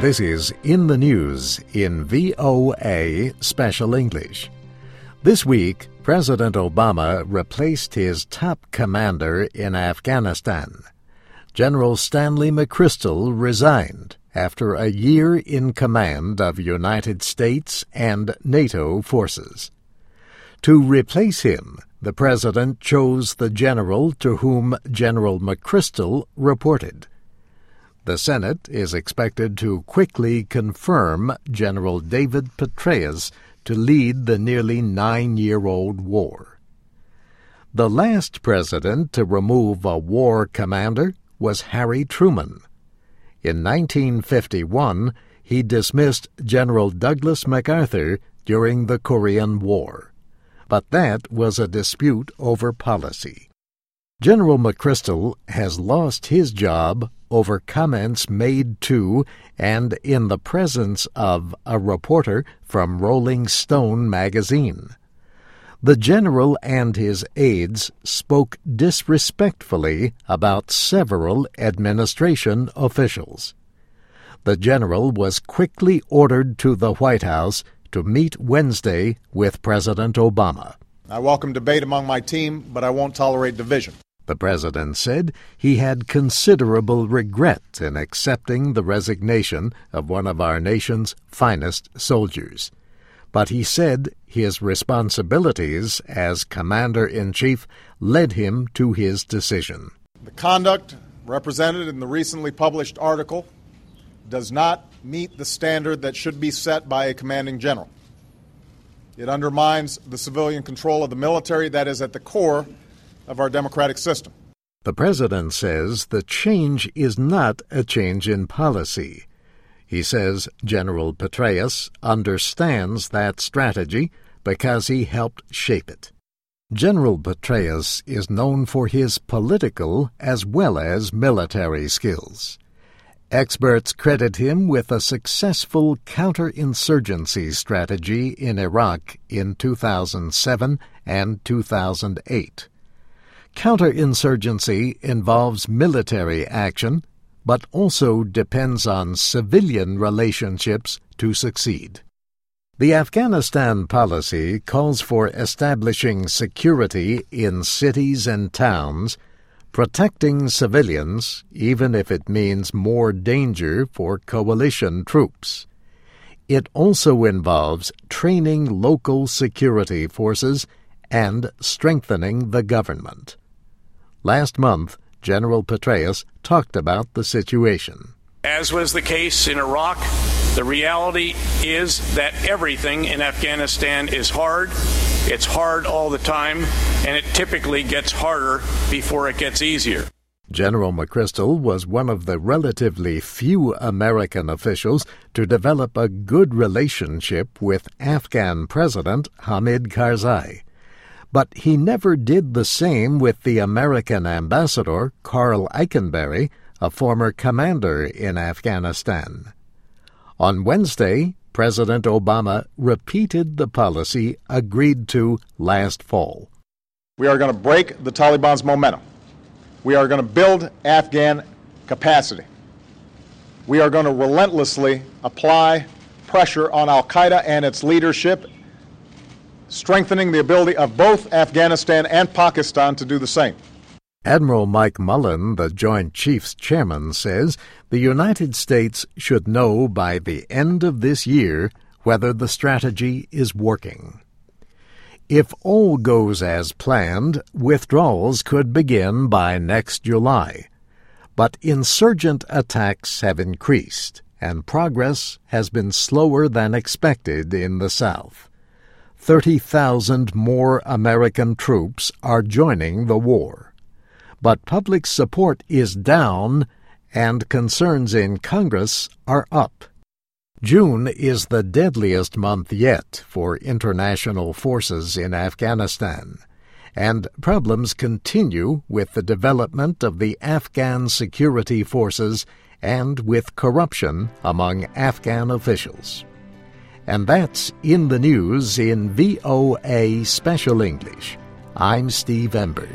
This is In the News in VOA Special English. This week, President Obama replaced his top commander in Afghanistan. General Stanley McChrystal resigned after a year in command of United States and NATO forces. To replace him, the president chose the general to whom General McChrystal reported. The Senate is expected to quickly confirm General David Petraeus to lead the nearly nine year old war. The last president to remove a war commander was Harry Truman. In 1951, he dismissed General Douglas MacArthur during the Korean War. But that was a dispute over policy. General McChrystal has lost his job over comments made to and in the presence of a reporter from Rolling Stone magazine. The general and his aides spoke disrespectfully about several administration officials. The general was quickly ordered to the White House to meet Wednesday with President Obama. I welcome debate among my team, but I won't tolerate division. The president said he had considerable regret in accepting the resignation of one of our nation's finest soldiers. But he said his responsibilities as commander in chief led him to his decision. The conduct represented in the recently published article does not meet the standard that should be set by a commanding general. It undermines the civilian control of the military that is at the core of our democratic system. The president says the change is not a change in policy. He says General Petraeus understands that strategy because he helped shape it. General Petraeus is known for his political as well as military skills. Experts credit him with a successful counterinsurgency strategy in Iraq in 2007 and 2008. Counterinsurgency involves military action, but also depends on civilian relationships to succeed. The Afghanistan policy calls for establishing security in cities and towns, protecting civilians, even if it means more danger for coalition troops. It also involves training local security forces and strengthening the government. Last month, General Petraeus talked about the situation. As was the case in Iraq, the reality is that everything in Afghanistan is hard. It's hard all the time, and it typically gets harder before it gets easier. General McChrystal was one of the relatively few American officials to develop a good relationship with Afghan President Hamid Karzai. But he never did the same with the American ambassador, Karl Eikenberry, a former commander in Afghanistan. On Wednesday, President Obama repeated the policy agreed to last fall. We are going to break the Taliban's momentum. We are going to build Afghan capacity. We are going to relentlessly apply pressure on Al Qaeda and its leadership strengthening the ability of both Afghanistan and Pakistan to do the same. Admiral Mike Mullen, the Joint Chiefs Chairman, says the United States should know by the end of this year whether the strategy is working. If all goes as planned, withdrawals could begin by next July. But insurgent attacks have increased, and progress has been slower than expected in the South. 30,000 more American troops are joining the war. But public support is down and concerns in Congress are up. June is the deadliest month yet for international forces in Afghanistan, and problems continue with the development of the Afghan security forces and with corruption among Afghan officials. And that's in the news in VOA Special English. I'm Steve Ember.